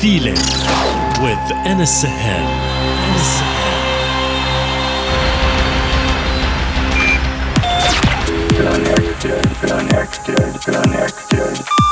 feeling with Anas Sahel. Connected, connected, connected.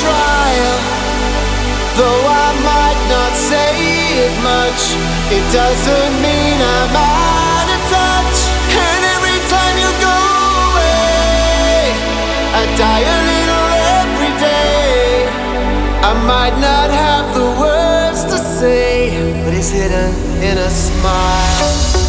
Trial. Though I might not say it much, it doesn't mean I'm out of touch. And every time you go away, I die a little every day. I might not have the words to say, but it's hidden in a smile.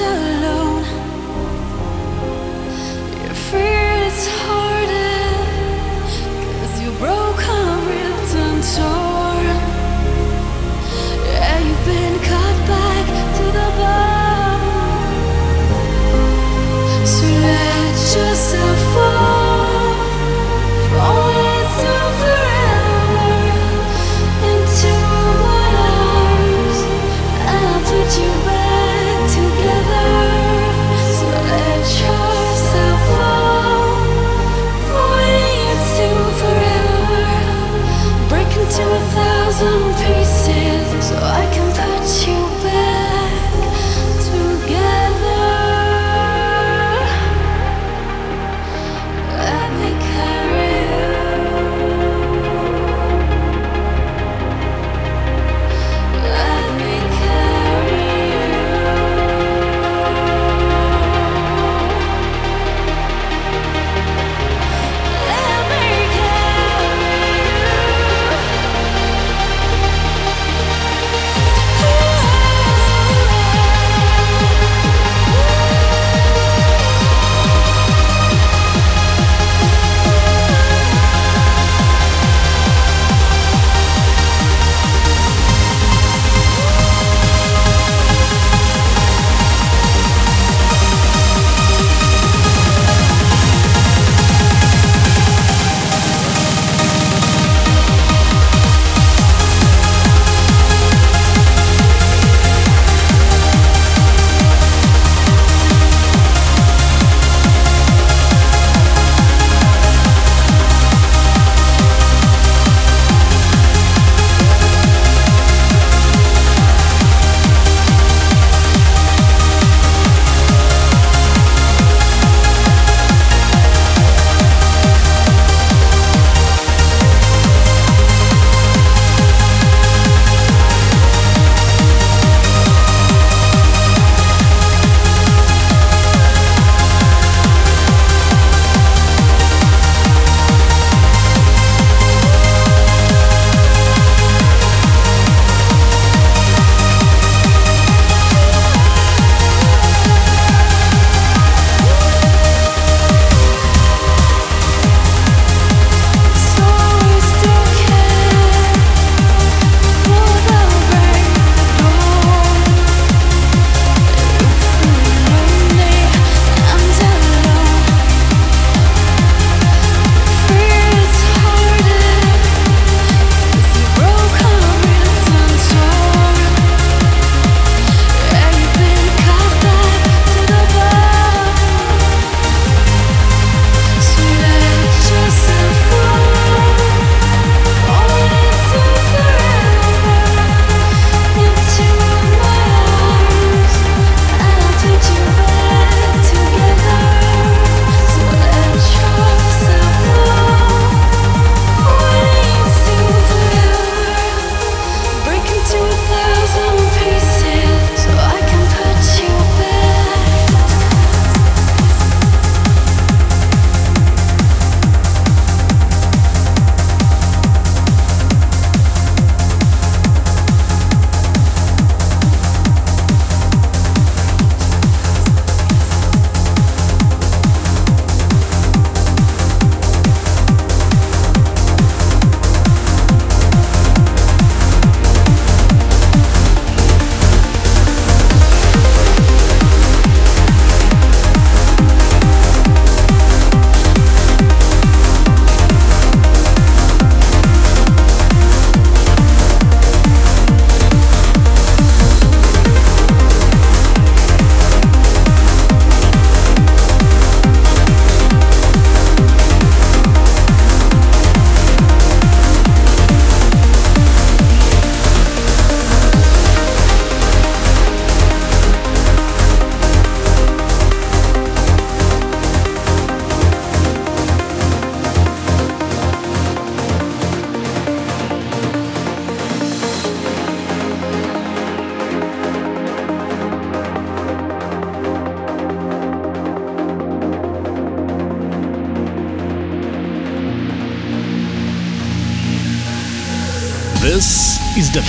And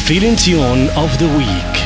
feeling tune of the week.